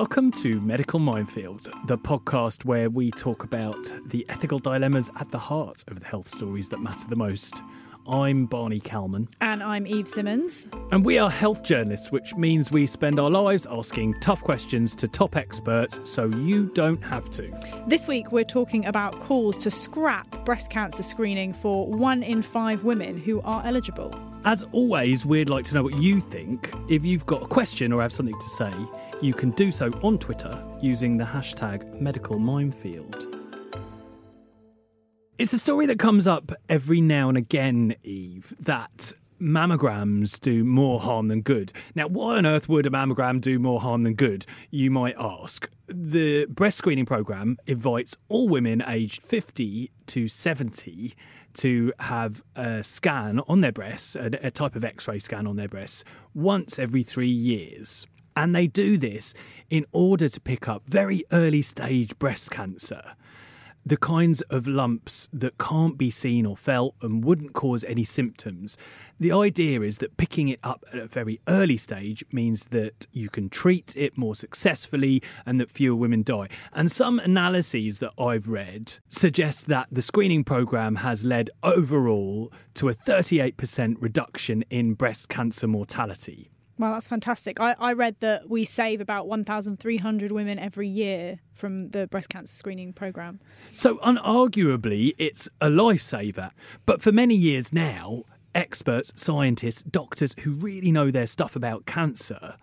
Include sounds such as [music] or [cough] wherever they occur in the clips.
Welcome to Medical Minefield, the podcast where we talk about the ethical dilemmas at the heart of the health stories that matter the most. I'm Barney Calman. And I'm Eve Simmons. And we are health journalists, which means we spend our lives asking tough questions to top experts so you don't have to. This week, we're talking about calls to scrap breast cancer screening for one in five women who are eligible. As always, we'd like to know what you think. If you've got a question or have something to say, you can do so on Twitter using the hashtag medicalminefield. It's a story that comes up every now and again, Eve, that mammograms do more harm than good. Now, why on earth would a mammogram do more harm than good, you might ask? The breast screening program invites all women aged 50 to 70 to have a scan on their breasts, a, type of x ray scan on their breasts, once every three years. And they do this in order to pick up very early stage breast cancer the kinds of lumps that can't be seen or felt and wouldn't cause any symptoms. The idea is that picking it up at a very early stage means that you can treat it more successfully and that fewer women die. And some analyses that I've read suggest that the screening program has led overall to a 38% reduction in breast cancer mortality. Well, that's fantastic. I, I read that we save about 1,300 women every year from the breast cancer screening program. So, unarguably, it's a lifesaver. But for many years now, experts, scientists, doctors who really know their stuff about cancer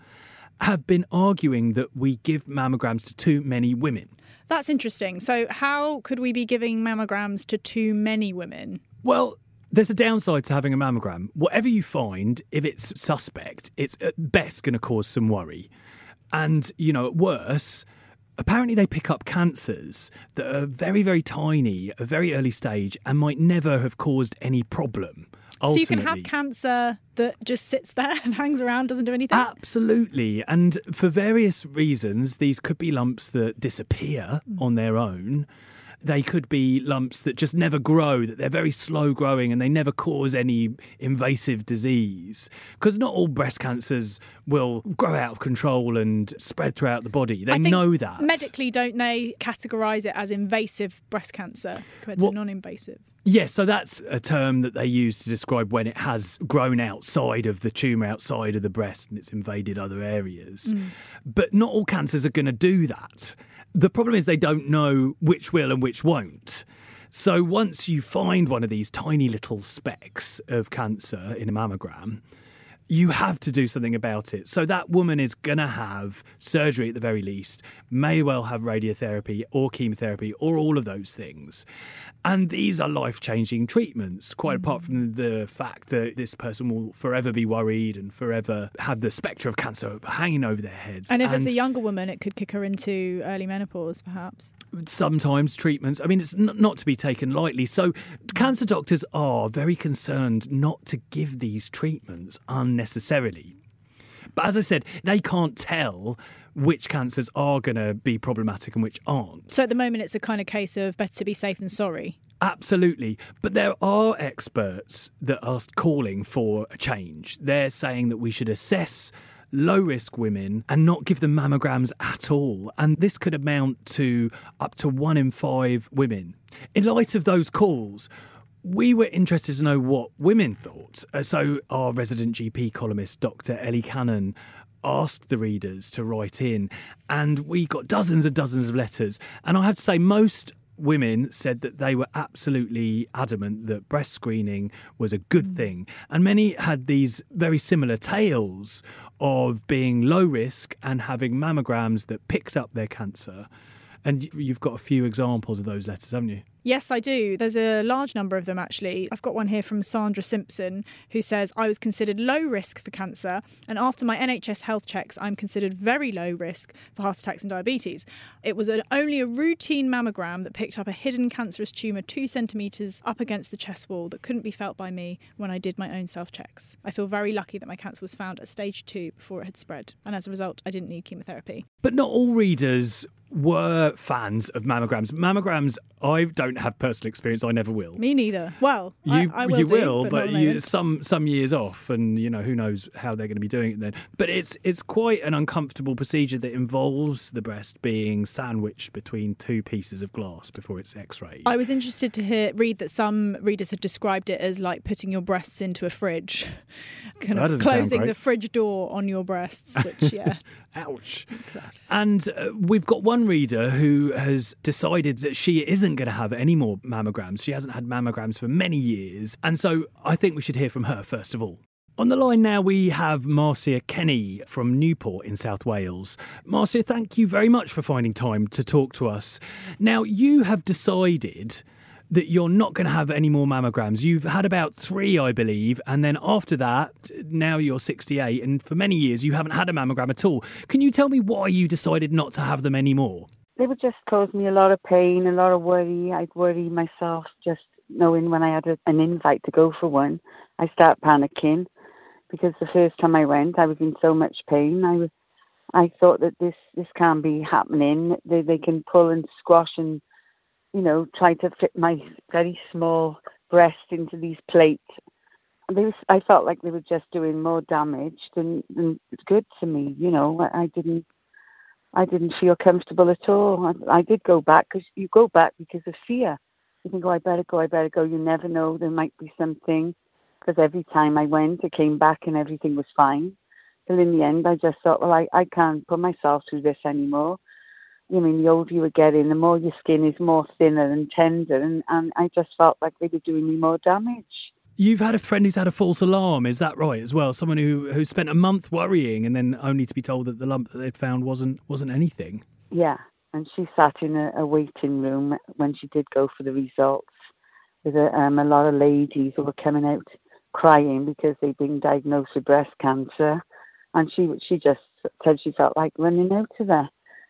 have been arguing that we give mammograms to too many women. That's interesting. So, how could we be giving mammograms to too many women? Well, there's a downside to having a mammogram. Whatever you find, if it's suspect, it's at best going to cause some worry. And, you know, at worst, apparently they pick up cancers that are very, very tiny, a very early stage, and might never have caused any problem. Ultimately. So you can have cancer that just sits there [laughs] and hangs around, doesn't do anything? Absolutely. And for various reasons, these could be lumps that disappear on their own they could be lumps that just never grow, that they're very slow growing and they never cause any invasive disease. Because not all breast cancers will grow out of control and spread throughout the body. They know that. Medically, don't they categorise it as invasive breast cancer compared well, to non invasive? Yes, so that's a term that they use to describe when it has grown outside of the tumour, outside of the breast, and it's invaded other areas. Mm. But not all cancers are going to do that. The problem is they don't know which will and which won't. So once you find one of these tiny little specks of cancer in a mammogram, you have to do something about it. So that woman is going to have surgery at the very least, may well have radiotherapy or chemotherapy or all of those things. And these are life changing treatments, quite apart from mm. the fact that this person will forever be worried and forever have the spectre of cancer hanging over their heads. And if and it's a younger woman, it could kick her into early menopause, perhaps. Sometimes treatments, I mean, it's n- not to be taken lightly. So, cancer doctors are very concerned not to give these treatments unnecessarily. But as I said, they can't tell which cancers are going to be problematic and which aren't. So at the moment, it's a kind of case of better to be safe than sorry. Absolutely. But there are experts that are calling for a change. They're saying that we should assess low risk women and not give them mammograms at all. And this could amount to up to one in five women. In light of those calls, we were interested to know what women thought. Uh, so, our resident GP columnist, Dr. Ellie Cannon, asked the readers to write in, and we got dozens and dozens of letters. And I have to say, most women said that they were absolutely adamant that breast screening was a good mm. thing. And many had these very similar tales of being low risk and having mammograms that picked up their cancer. And you've got a few examples of those letters, haven't you? Yes, I do. There's a large number of them actually. I've got one here from Sandra Simpson who says, I was considered low risk for cancer, and after my NHS health checks, I'm considered very low risk for heart attacks and diabetes. It was only a routine mammogram that picked up a hidden cancerous tumour two centimetres up against the chest wall that couldn't be felt by me when I did my own self checks. I feel very lucky that my cancer was found at stage two before it had spread, and as a result, I didn't need chemotherapy. But not all readers were fans of mammograms. Mammograms I don't have personal experience. I never will. Me neither. Well, you I, I will you do, will, but, but, not at the you, some some years off, and you know who knows how they're going to be doing it then. But it's it's quite an uncomfortable procedure that involves the breast being sandwiched between two pieces of glass before it's X-rayed. I was interested to hear read that some readers had described it as like putting your breasts into a fridge, [laughs] kind of closing the fridge door on your breasts. [laughs] Which, yeah, Ouch. And uh, we've got one reader who has decided that she isn't going to have any more mammograms. She hasn't had mammograms for many years. And so I think we should hear from her first of all. On the line now, we have Marcia Kenny from Newport in South Wales. Marcia, thank you very much for finding time to talk to us. Now, you have decided that you're not going to have any more mammograms. You've had about three, I believe, and then after that, now you're 68, and for many years you haven't had a mammogram at all. Can you tell me why you decided not to have them anymore? They would just cause me a lot of pain, a lot of worry. I'd worry myself just knowing when I had a, an invite to go for one. I start panicking because the first time I went, I was in so much pain. I was, I thought that this this can't be happening. They they can pull and squash and you know try to fit my very small breast into these plates. They was, I felt like they were just doing more damage than, than good to me. You know, I, I didn't I didn't feel comfortable at all. I, I did go back because you go back because of fear. You think, oh, I better go, I better go. You never know, there might be something. Because every time I went, I came back and everything was fine. Till in the end, I just thought, well, I, I can't put myself through this anymore. I mean, the older you get getting, the more your skin is more thinner and tender, and, and I just felt like they were doing me more damage. You've had a friend who's had a false alarm, is that right as well? Someone who who spent a month worrying and then only to be told that the lump that they'd found wasn't wasn't anything. Yeah, and she sat in a, a waiting room when she did go for the results with a, um, a lot of ladies who were coming out crying because they'd been diagnosed with breast cancer, and she she just said she felt like running out of there.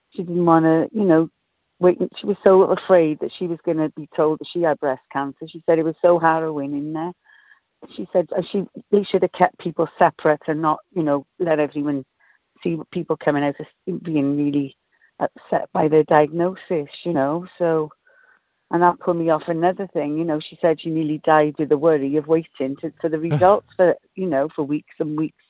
She didn't want to, you know, wait. She was so afraid that she was going to be told that she had breast cancer. She said it was so harrowing in there. She said uh, she they should have kept people separate and not, you know, let everyone see people coming out as being really upset by their diagnosis, you know. So, and that put me off another thing. You know, she said she nearly died with the worry of waiting to, for the [laughs] results for, you know, for weeks and weeks,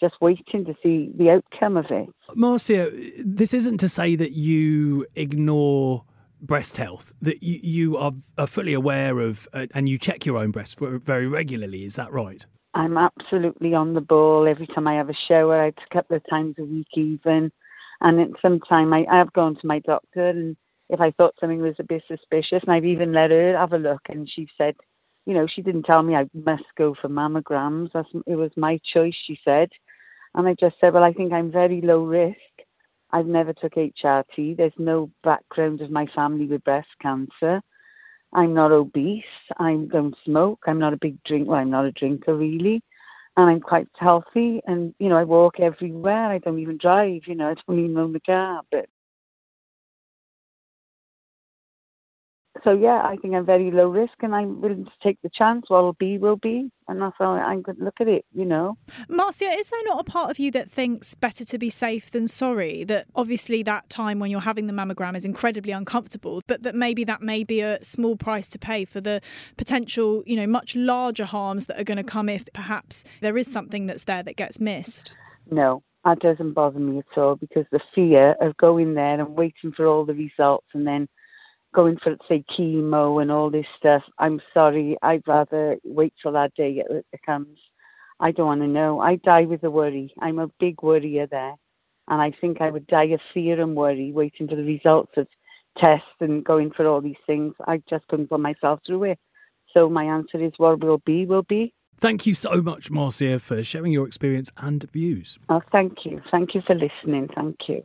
just waiting to see the outcome of it. Marcia, this isn't to say that you ignore breast health, that you, you are, are fully aware of uh, and you check your own breast very regularly. Is that right? I'm absolutely on the ball every time I have a shower. It's a couple of times a week even. And at some time I, I have gone to my doctor and if I thought something was a bit suspicious and I've even let her have a look and she said, you know, she didn't tell me I must go for mammograms. That's, it was my choice, she said. And I just said, well, I think I'm very low risk. I've never took HRT. There's no background of my family with breast cancer. I'm not obese. I don't smoke. I'm not a big drink. Well, I'm not a drinker really, and I'm quite healthy. And you know, I walk everywhere. I don't even drive. You know, I don't even own the car. But so yeah, I think I'm very low risk, and I'm willing to take the chance. What'll be will be, and that's how I'm going to look at it. You know. Marcia, is there not a part of you that thinks better to be safe than sorry? That obviously that time when you're having the mammogram is incredibly uncomfortable, but that maybe that may be a small price to pay for the potential, you know, much larger harms that are going to come if perhaps there is something that's there that gets missed. No, that doesn't bother me at all because the fear of going there and waiting for all the results and then going for say chemo and all this stuff. I'm sorry, I'd rather wait till that day it, it comes. I don't want to know. I die with the worry. I'm a big worrier there, and I think I would die of fear and worry waiting for the results of tests and going for all these things. I just couldn't put myself through it. So my answer is, what will be, will be. Thank you so much, Marcia, for sharing your experience and views. Oh, thank you. Thank you for listening. Thank you.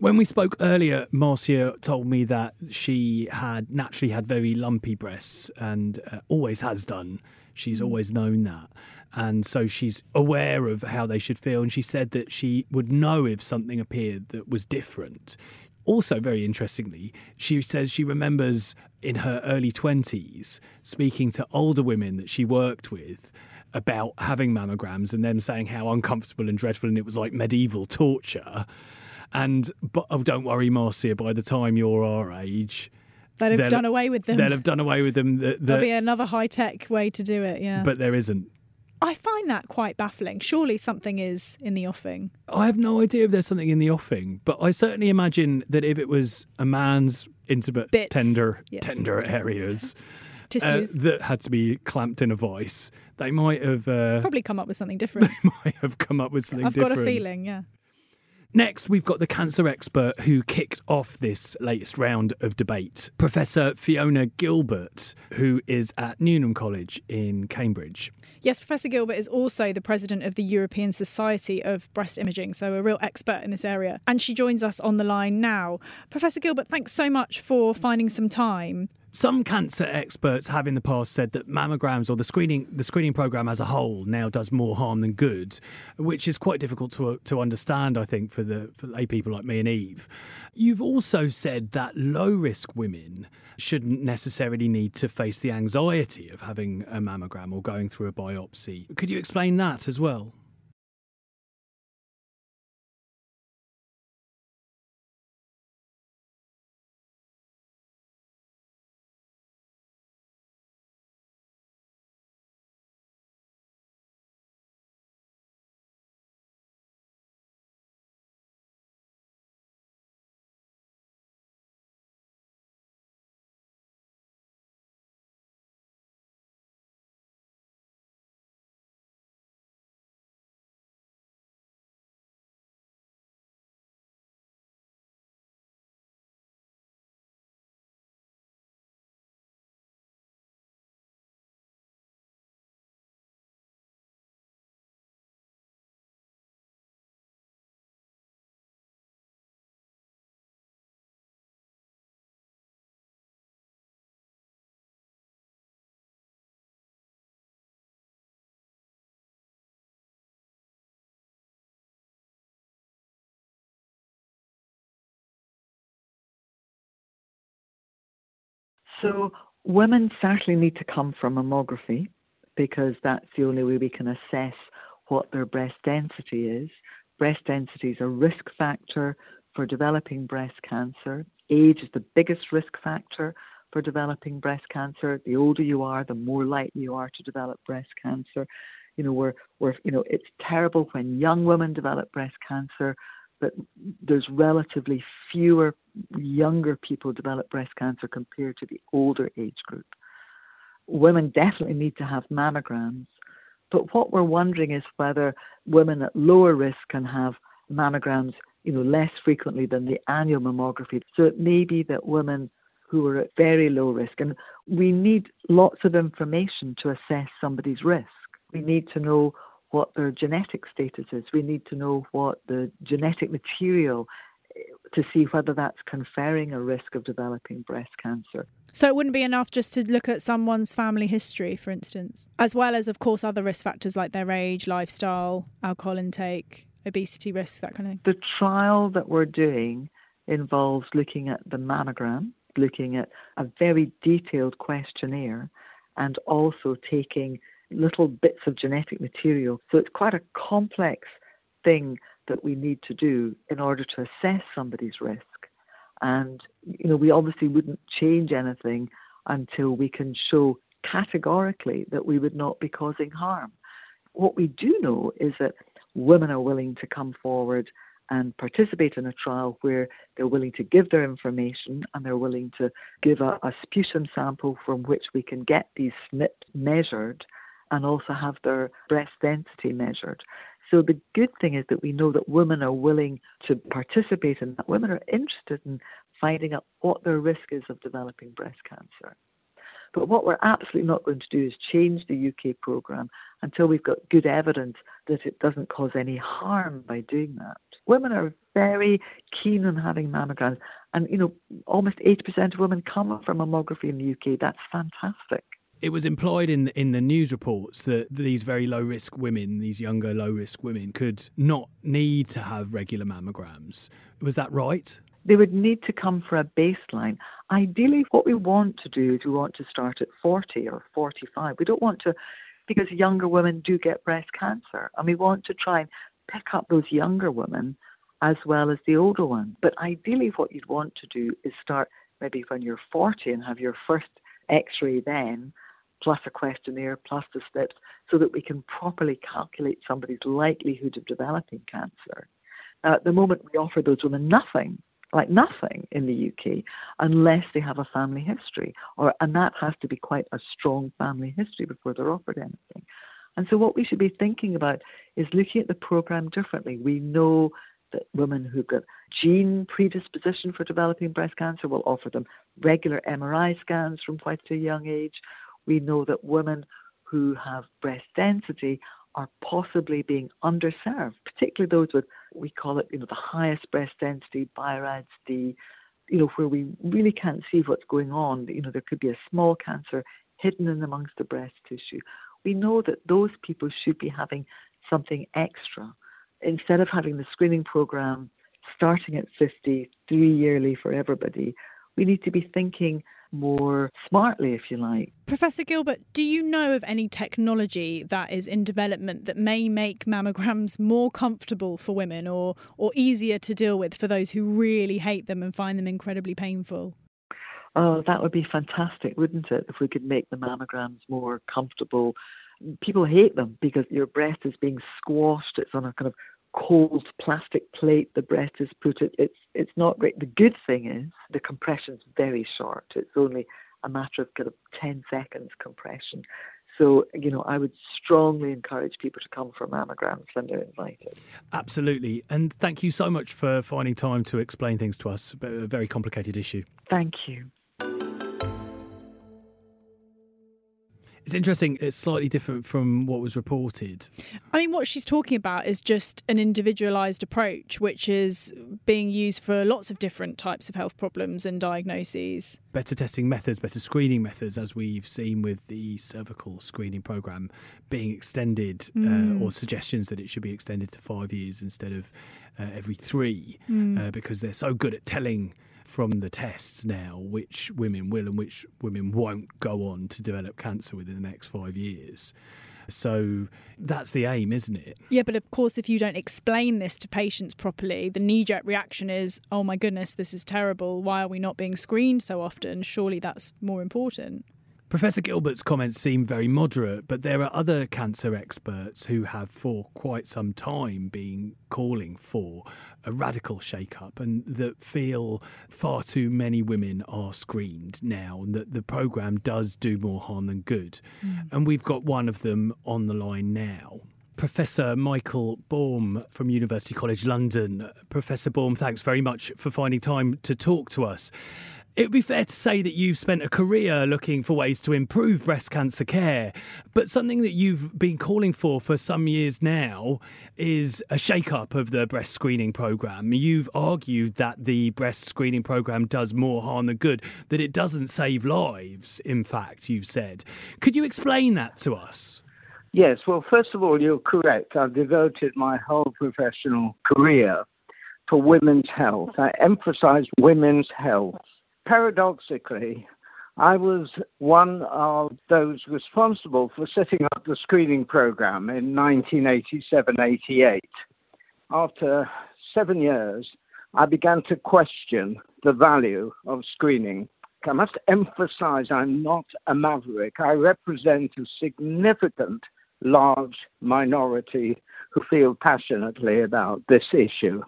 When we spoke earlier, Marcia told me that she had naturally had very lumpy breasts and uh, always has done. She's always known that. And so she's aware of how they should feel. And she said that she would know if something appeared that was different. Also, very interestingly, she says she remembers in her early 20s speaking to older women that she worked with about having mammograms and them saying how uncomfortable and dreadful and it was like medieval torture. And but oh, don't worry, Marcia. By the time you're our age, They'd have done away with them. they'll have done away with them. The, the, There'll be another high tech way to do it. Yeah. but there isn't. I find that quite baffling. Surely something is in the offing. I have no idea if there's something in the offing, but I certainly imagine that if it was a man's intimate, Bits, tender, yes. tender areas uh, that had to be clamped in a vice, they might have uh, Probably come up with something different. [laughs] They might have come up with something I've different. got a feeling. Yeah. Next, we've got the cancer expert who kicked off this latest round of debate, Professor Fiona Gilbert, who is at Newnham College in Cambridge. Yes, Professor Gilbert is also the president of the European Society of Breast Imaging, so a real expert in this area. And she joins us on the line now. Professor Gilbert, thanks so much for finding some time. Some cancer experts have in the past said that mammograms or the screening the screening program as a whole now does more harm than good, which is quite difficult to to understand. I think for the for lay people like me and Eve. You've also said that low risk women shouldn't necessarily need to face the anxiety of having a mammogram or going through a biopsy. Could you explain that as well? So women certainly need to come for mammography because that's the only way we can assess what their breast density is. Breast density is a risk factor for developing breast cancer. Age is the biggest risk factor for developing breast cancer. The older you are, the more likely you are to develop breast cancer. You know, we're, we're, you know, it's terrible when young women develop breast cancer, but there's relatively fewer younger people develop breast cancer compared to the older age group. Women definitely need to have mammograms, but what we're wondering is whether women at lower risk can have mammograms, you know, less frequently than the annual mammography. So it may be that women who are at very low risk, and we need lots of information to assess somebody's risk. We need to know what their genetic status is. We need to know what the genetic material eh, to see whether that's conferring a risk of developing breast cancer. So it wouldn't be enough just to look at someone's family history, for instance, as well as, of course, other risk factors like their age, lifestyle, alcohol intake, obesity risk, that kind of thing. The trial that we're doing involves looking at the mammogram, looking at a very detailed questionnaire, and also taking little bits of genetic material. So it's quite a complex thing that we need to do in order to assess somebody's risk. And, you know, we obviously wouldn't change anything until we can show categorically that we would not be causing harm. What we do know is that women are willing to come forward and participate in a trial where they're willing to give their information and they're willing to give a, a sputum sample from which we can get these SNP measured and also have their breast density measured. So the good thing is that we know that women are willing to participate and that. Women are interested in finding out what their risk is of developing breast cancer. But what we're absolutely not going to do is change the UK programme until we've got good evidence that it doesn't cause any harm by doing that. Women are very keen on having mammograms, and you know, almost 80% of women come from mammography in the UK. That's fantastic it was implied in in the news reports that these very low risk women, these younger low risk women, could not need to have regular mammograms. Was that right? They would need to come for a baseline. Ideally, what we want to do is we want to start at 40 or 45. We don't want to, because younger women do get breast cancer, and we want to try and pick up those younger women as well as the older ones. But ideally, what you'd want to do is start maybe when you're 40 and have your first x ray then, plus a questionnaire, plus the steps, so that we can properly calculate somebody's likelihood of developing cancer. Now, at the moment, we offer those women nothing, like nothing in the UK, unless they have a family history, or and that has to be quite a strong family history before they're offered anything. And so, what we should be thinking about is looking at the program differently. We know that women who've got gene predisposition for developing breast cancer will offer them regular MRI scans from quite a young age. We know that women who have breast density are possibly being underserved, particularly those with, we call it, you know, the highest breast density, BI-RADS D, you know, where we really can't see what's going on. You know, there could be a small cancer hidden in amongst the breast tissue. We know that those people should be having something extra instead of having the screening program starting at 50, three yearly for everybody, we need to be thinking more smartly, if you like. Professor Gilbert, do you know of any technology that is in development that may make mammograms more comfortable for women or, or easier to deal with for those who really hate them and find them incredibly painful? Oh, that would be fantastic, wouldn't it, if we could make the mammograms more comfortable people hate them because your breast is being squashed. It's on a kind of cold plastic plate. The breast is put. It, it's it's not great. The good thing is the compression's very short. It's only a matter of kind of ten seconds compression. So, you know, I would strongly encourage people to come for mammograms when they're invited. Absolutely. And thank you so much for finding time to explain things to us. A very complicated issue. Thank you. It's interesting. It's slightly different from what was reported. I mean, what she's talking about is just an individualized approach, which is being used for lots of different types of health problems and diagnoses. Better testing methods, better screening methods, as we've seen with the cervical screening program being extended, uh, mm. uh, or suggestions that it should be extended to five years instead of uh, every three, mm. uh, because they're so good at telling from the tests now which women will and which women won't go on to develop cancer within the next five years. So that's the aim, isn't it? Yeah, but of course, if you don't explain this to patients properly, the knee jerk reaction is, oh my goodness, this is terrible. Why are we not being screened so often? Surely that's more important. Professor Gilbert's comments seem very moderate, but there are other cancer experts who have for quite some time been calling for a radical shake-up and that feel far too many women are screened now and that the program does do more harm than good. Mm. And we've got one of them on the line now. Professor Michael Baum from University College London. Professor Baum, thanks very much for finding time to talk to us. It would be fair to say that you've spent a career looking for ways to improve breast cancer care, but something that you've been calling for for some years now is a shake up of the breast screening program. You've argued that the breast screening program does more harm than good, that it doesn't save lives, in fact, you've said. Could you explain that to us? Yes, well, first of all, you're correct. I've devoted my whole professional career for women's health. I emphasize women's health paradoxically, I was one of those responsible for setting up the screening program in 1987 88. After seven years, I began to question the value of screening. I must emphasize I'm not a maverick. I represent a significant, large minority who feel passionately about this issue.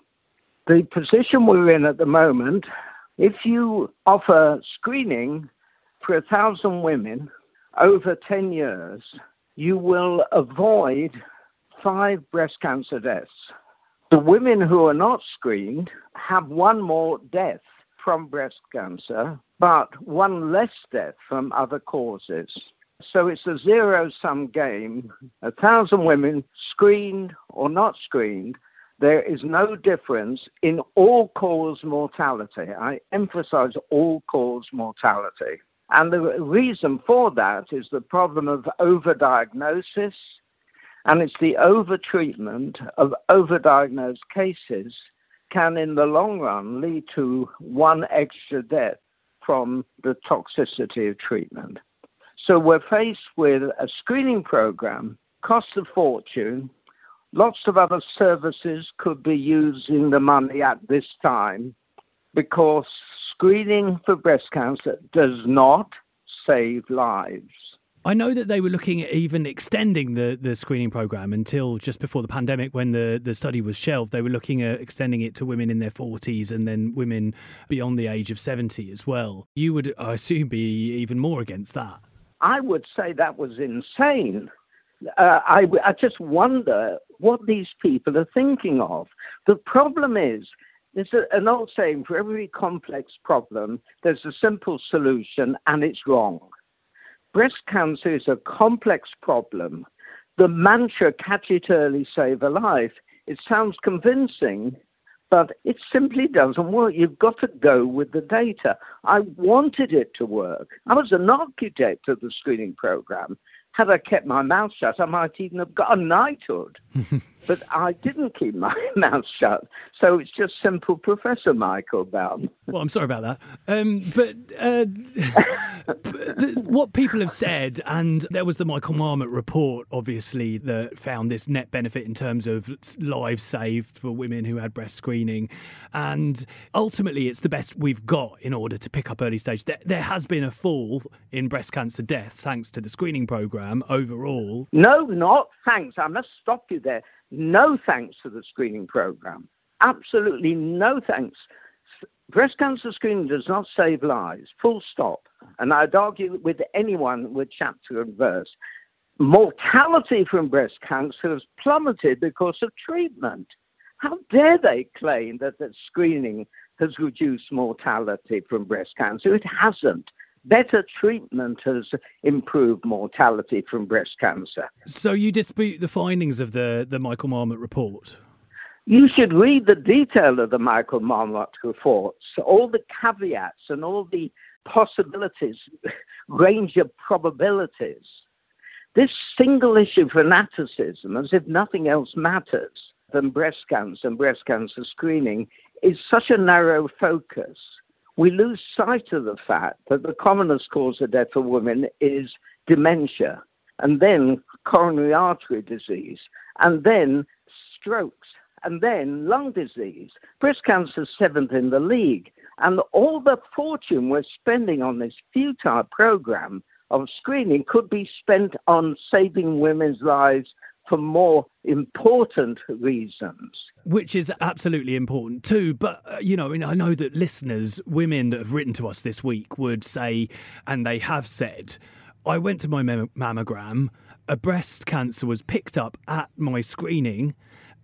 The position we're in at the moment if you offer screening for a thousand women over 10 years, you will avoid five breast cancer deaths. The women who are not screened have one more death from breast cancer, but one less death from other causes. So it's a zero sum game. A thousand women, screened or not screened, there is no difference in all cause mortality. I emphasize all cause mortality. And the reason for that is the problem of overdiagnosis, and it's the overtreatment of overdiagnosed cases can, in the long run, lead to one extra death from the toxicity of treatment. So we're faced with a screening program, costs a fortune, lots of other services could be using the money at this time because screening for breast cancer does not save lives. I know that they were looking at even extending the, the screening program until just before the pandemic when the, the study was shelved. They were looking at extending it to women in their 40s and then women beyond the age of 70 as well. You would, I assume, be even more against that. I would say that was insane. Uh, I, I just wonder what these people are thinking of. The problem is, there's a, an old saying for every complex problem, there's a simple solution, and it's wrong. Breast cancer is a complex problem. The mantra, catch it early, save a life, it sounds convincing, but it simply doesn't work. You've got to go with the data. I wanted it to work. I was an architect of the screening program. Had I kept my mouth shut, I might even have got a knighthood. [laughs] but I didn't keep my [laughs] mouth shut. So it's just simple Professor Michael Baum. Well, I'm sorry about that. Um, but uh, [laughs] what people have said, and there was the Michael Marmot report, obviously, that found this net benefit in terms of lives saved for women who had breast screening. And ultimately, it's the best we've got in order to pick up early stage. There, there has been a fall in breast cancer deaths thanks to the screening program overall. No, not thanks. I must stop you there. No thanks to the screening program. Absolutely no thanks. Breast cancer screening does not save lives, full stop. And I'd argue with anyone with chapter and verse. Mortality from breast cancer has plummeted because of treatment. How dare they claim that, that screening has reduced mortality from breast cancer? It hasn't better treatment has improved mortality from breast cancer. So you dispute the findings of the, the Michael Marmot report? You should read the detail of the Michael Marmot reports, all the caveats and all the possibilities, [laughs] range of probabilities. This single issue fanaticism, as if nothing else matters than breast cancer and breast cancer screening, is such a narrow focus we lose sight of the fact that the commonest cause of death for women is dementia, and then coronary artery disease, and then strokes, and then lung disease. Breast cancer is seventh in the league. And all the fortune we're spending on this futile program of screening could be spent on saving women's lives for more important reasons. Which is absolutely important too. But, uh, you know, I, mean, I know that listeners, women that have written to us this week, would say, and they have said, I went to my mammogram, a breast cancer was picked up at my screening.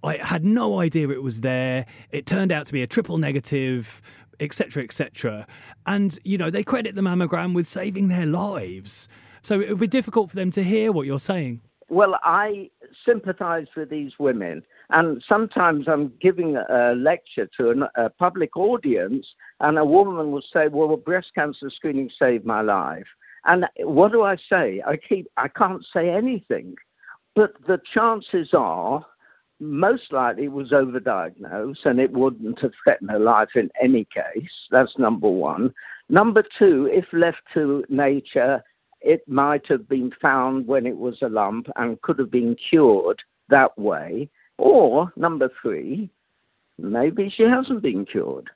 I had no idea it was there. It turned out to be a triple negative, etc., etc. And, you know, they credit the mammogram with saving their lives. So it would be difficult for them to hear what you're saying. Well, I sympathize with these women. And sometimes I'm giving a lecture to an, a public audience, and a woman will say, Well, breast cancer screening saved my life. And what do I say? I keep I can't say anything. But the chances are most likely it was overdiagnosed and it wouldn't have threatened her life in any case. That's number one. Number two, if left to nature, it might have been found when it was a lump and could have been cured that way. Or, number three, maybe she hasn't been cured.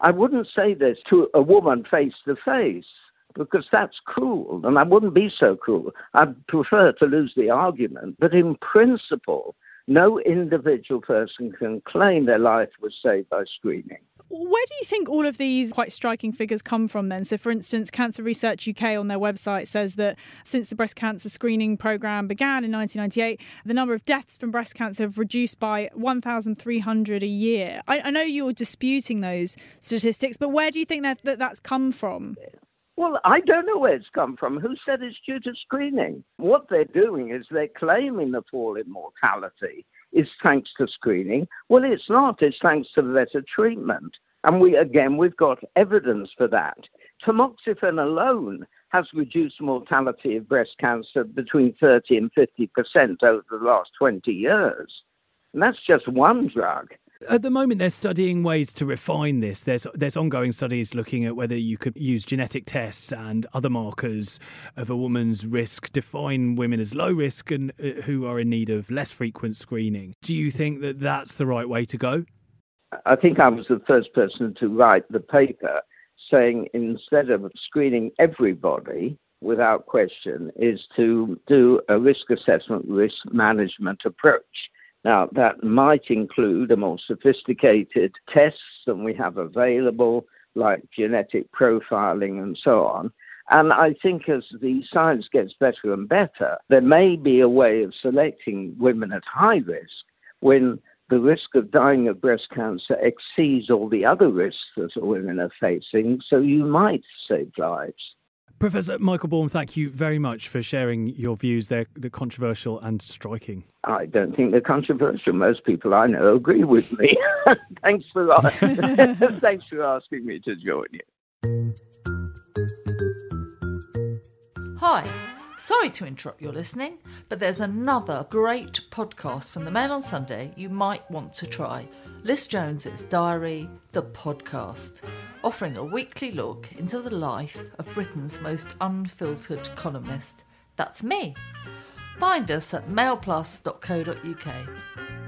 I wouldn't say this to a woman face to face because that's cruel, and I wouldn't be so cruel. I'd prefer to lose the argument, but in principle, no individual person can claim their life was saved by screening. Where do you think all of these quite striking figures come from then? So, for instance, Cancer Research UK on their website says that since the breast cancer screening programme began in 1998, the number of deaths from breast cancer have reduced by 1,300 a year. I, I, know you're disputing those statistics, but where do you think that, that that's come from? Well, I don't know where it's come from. Who said it's due to screening? What they're doing is they're claiming the fall in mortality is thanks to screening. Well, it's not. It's thanks to better treatment. And we, again, we've got evidence for that. Tamoxifen alone has reduced mortality of breast cancer between 30 and 50% over the last 20 years. And that's just one drug. At the moment, they're studying ways to refine this. There's there's ongoing studies looking at whether you could use genetic tests and other markers of a woman's risk, define women as low risk and uh, who are in need of less frequent screening. Do you think that that's the right way to go? I think I was the first person to write the paper saying instead of screening everybody without question, is to do a risk assessment, risk management approach. Now, that might include a more sophisticated tests than we have available, like genetic profiling and so on. And I think as the science gets better and better, there may be a way of selecting women at high risk when the risk of dying of breast cancer exceeds all the other risks that women are facing, so you might save lives. Professor Michael Baum, thank you very much for sharing your views. They're, they're controversial and striking. I don't think they're controversial. Most people I know agree with me. [laughs] thanks for [laughs] thanks for asking me to join you. Hi. Sorry to interrupt your listening, but there's another great podcast from the Mail on Sunday you might want to try. Liz Jones's Diary, the podcast, offering a weekly look into the life of Britain's most unfiltered columnist. That's me. Find us at mailplus.co.uk.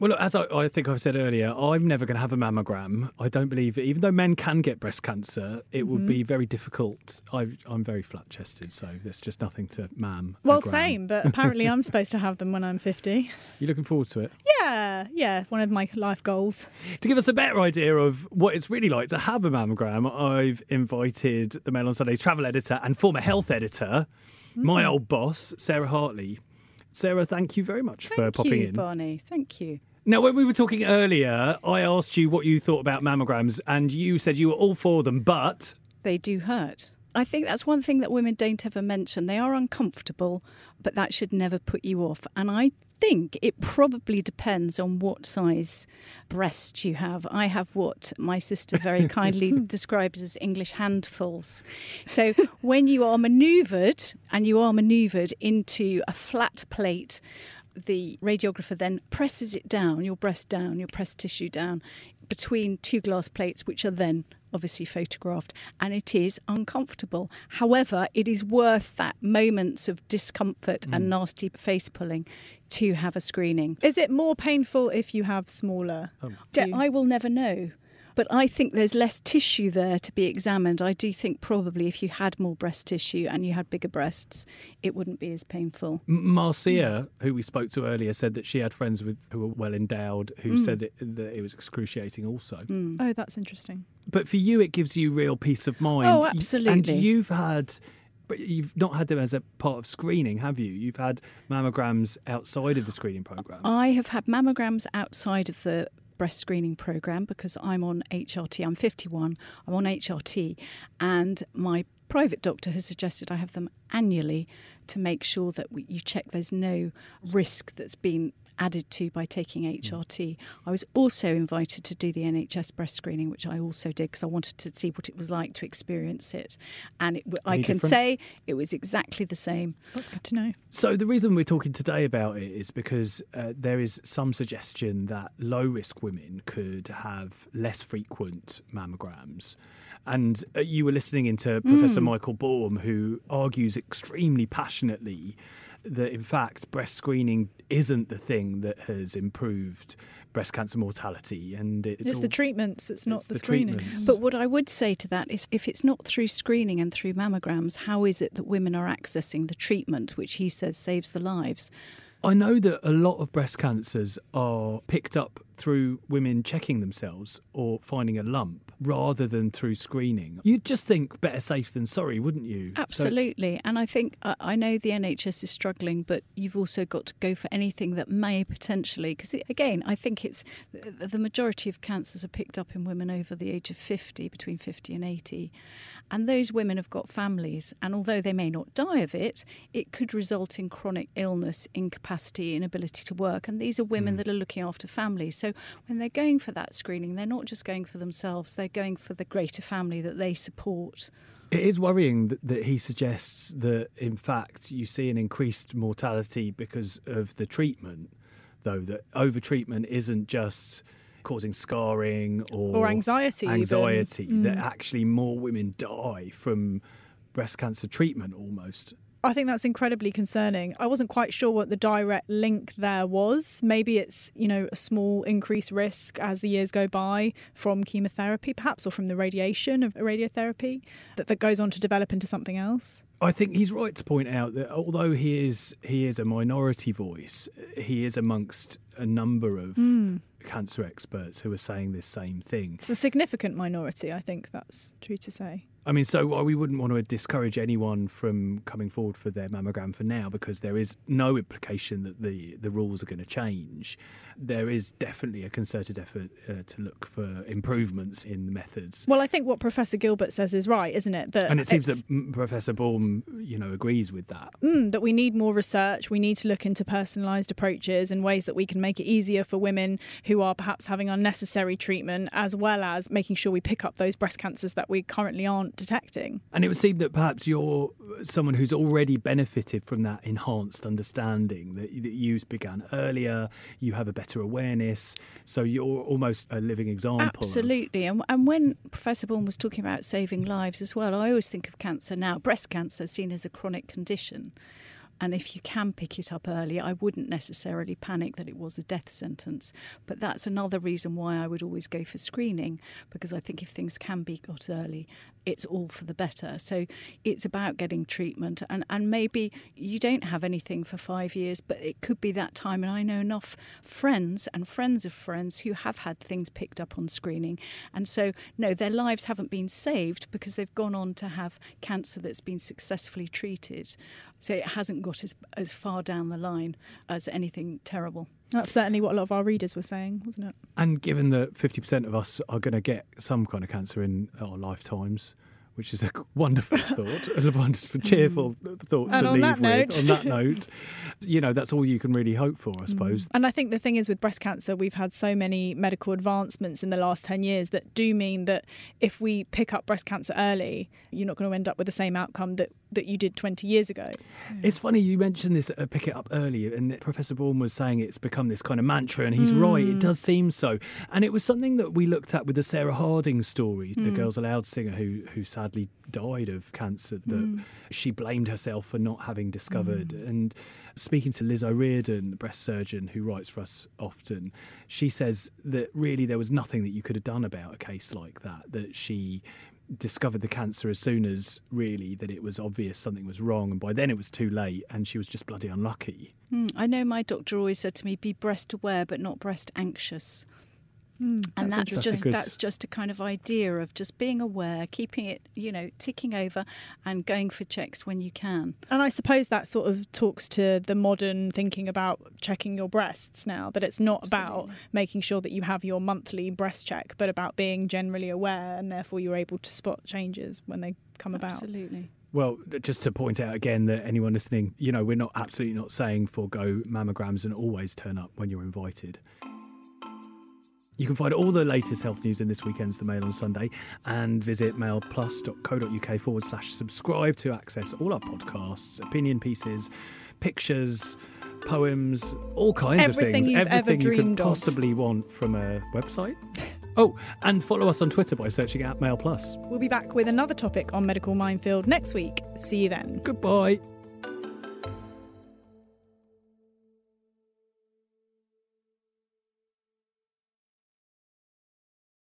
Well, as I, I, think I've said earlier, I'm never going to have a mammogram. I don't believe it. Even though men can get breast cancer, it mm-hmm. would be very difficult. I, am very flat chested, so there's just nothing to mam. Well, same, but [laughs] apparently I'm supposed to have them when I'm 50. You're looking forward to it? Yeah, yeah, one of my life goals. To give us a better idea of what it's really like to have a mammogram, I've invited the Mail on Sunday's travel editor and former health editor, mm. my old boss, Sarah Hartley. Sarah, thank you very much thank for popping you, in. Barney. Thank you. Now, when we were talking earlier, I asked you what you thought about mammograms, and you said you were all for them, but. They do hurt. I think that's one thing that women don't ever mention. They are uncomfortable, but that should never put you off. And I think it probably depends on what size breast you have. I have what my sister very [laughs] kindly describes as English handfuls. So when you are manoeuvred and you are manoeuvred into a flat plate the radiographer then presses it down, your breast down, your breast tissue down, between two glass plates, which are then obviously photographed, and it is uncomfortable. However, it is worth that moments of discomfort mm. and nasty face pulling to have a screening. Is it more painful if you have smaller? Um, I will never know. But I think there's less tissue there to be examined. I do think probably if you had more breast tissue and you had bigger breasts, it wouldn't be as painful. Marcia, who we spoke to earlier, said that she had friends with who were well endowed who mm. said it, that it was excruciating also. Mm. Oh, that's interesting. But for you, it gives you real peace of mind. Oh, absolutely. And you've had but you've not had them as a part of screening, have you? You've had mammograms outside of the screening program. I have had mammograms outside of the breast screening program because I'm on HRT. I'm 51. I'm on HRT, and my private doctor has suggested I have them annually to make sure that we, you check there's no risk that's been added to by taking HRT. I was also invited to do the NHS breast screening, which I also did because I wanted to see what it was like to experience it. And it, I can different? say it was exactly the same. That's good to know. So, the reason we're talking today about it is because uh, there is some suggestion that low risk women could have less frequent mammograms. And uh, you were listening into Professor mm. Michael Baum, who argues extremely passionately that in fact breast screening isn't the thing that has improved breast cancer mortality and it's, it's all, the treatments it's not it's the, the screening. treatments. but what i would say to that is if it's not through screening and through mammograms how is it that women are accessing the treatment which he says saves the lives? I know that a lot of breast cancers are picked up through women checking themselves or finding a lump rather than through screening. You'd just think better safe than sorry, wouldn't you? Absolutely. So and I think, I know the NHS is struggling, but you've also got to go for anything that may potentially, because again, I think it's the majority of cancers are picked up in women over the age of 50, between 50 and 80. And those women have got families, and although they may not die of it, it could result in chronic illness, incapacity, inability to work. And these are women mm. that are looking after families. So when they're going for that screening, they're not just going for themselves, they're going for the greater family that they support. It is worrying that, that, he suggests that, in fact, you see an increased mortality because of the treatment though, that over treatment isn't just causing scarring or, Or anxiety even. Anxiety Mm. that actually more women die from breast cancer treatment almost. I think that's incredibly concerning. I wasn't quite sure what the direct link there was. Maybe it's, you know, a small increased risk as the years go by from chemotherapy, perhaps, or from the radiation of radiotherapy that, that goes on to develop into something else. I think he's right to point out that although he is he is a minority voice, he is amongst a number of cancer experts who are saying this same thing. It's a significant minority, I think that's true to say. I mean, so we wouldn't want to discourage anyone from coming forward for their mammogram for now because there is no implication that the, the rules are going to change. There is definitely a concerted effort uh, to look for improvements in the methods. Well, I think what Professor Gilbert says is right, isn't it? That And it seems that Professor Baum, you know, agrees with that. Mm, that we need more research. We need to look into personalised approaches and ways that we can make it easier for women who are perhaps having unnecessary treatment, as well as making sure we pick up those breast cancers that we currently aren't detecting. And it would seem that perhaps you're someone who's already benefited from that enhanced understanding that, that you began earlier. You have a better awareness, so you're almost a living example. of- Absolutely. And, and when Professor Baum was talking about saving lives as well, I always think of cancer now, breast cancer seen as a chronic condition. And if you can pick it up early, I wouldn't necessarily panic that it was a death sentence. But that's another reason why I would always go for screening, because I think if things can be got early, it's all for the better. So it's about getting treatment. And, and maybe you don't have anything for five years, but it could be that time. And I know enough friends and friends of friends who have had things picked up on screening. And so, no, their lives haven't been saved because they've gone on to have cancer that's been successfully treated. So it hasn't got as, as far down the line as anything terrible. That's certainly what a lot of our readers were saying, wasn't it? And given that 50% of us are going to get some kind of cancer in our lifetimes, which is a [laughs] wonderful [laughs] thought, a wonderful, cheerful mm. thought And to leave with. note- On that note, you know, that's all you can really hope for, I mm. suppose. And I think the thing is with breast cancer, we've had so many medical advancements in the last 10 years that do mean that if we pick up breast cancer early, you're not going to end up with the same outcome that, that you did 20 years ago. It's funny you mentioned this uh, pick it up earlier, and Professor Baum was saying it's become this kind of mantra, and he's right. It mm. does seem so, and it was something that we looked at with the Sarah Harding story, the mm. Girls Aloud singer who who sadly died of cancer. That mm. she blamed herself for not having discovered. And speaking to Liz O'Riordan, the breast surgeon who writes for us often, she says that really there was nothing that you could have done about a case like that. That she discovered the cancer as soon as really that it was obvious something was wrong and by then it was too late and she was just bloody unlucky Hmm, I know my doctor always said to me, be breast aware but not breast anxious. Mm, and that's that's, just Good. that's just a kind of idea of just being aware, keeping it, you know, ticking over and going for checks when you can. And I suppose that sort of talks to the modern thinking about checking your breasts now, that it's not about making sure that you have your monthly breast check, but about being generally aware and therefore you're able to spot changes when they come about. Absolutely. well just to point out again that anyone listening you know we're not absolutely not saying forego mammograms and always turn up when you're invited you can find all the latest health news in this weekend's The Mail on Sunday and visit mailplus.co.uk forward slash subscribe to access all our podcasts, opinion pieces, pictures, poems, all kinds Everything of things. Everything you could dreamed of. possibly want from a website. Oh, and follow us on Twitter by searching at Mail Plus. We'll be back with another topic on Medical Minefield next week. See you then. Goodbye.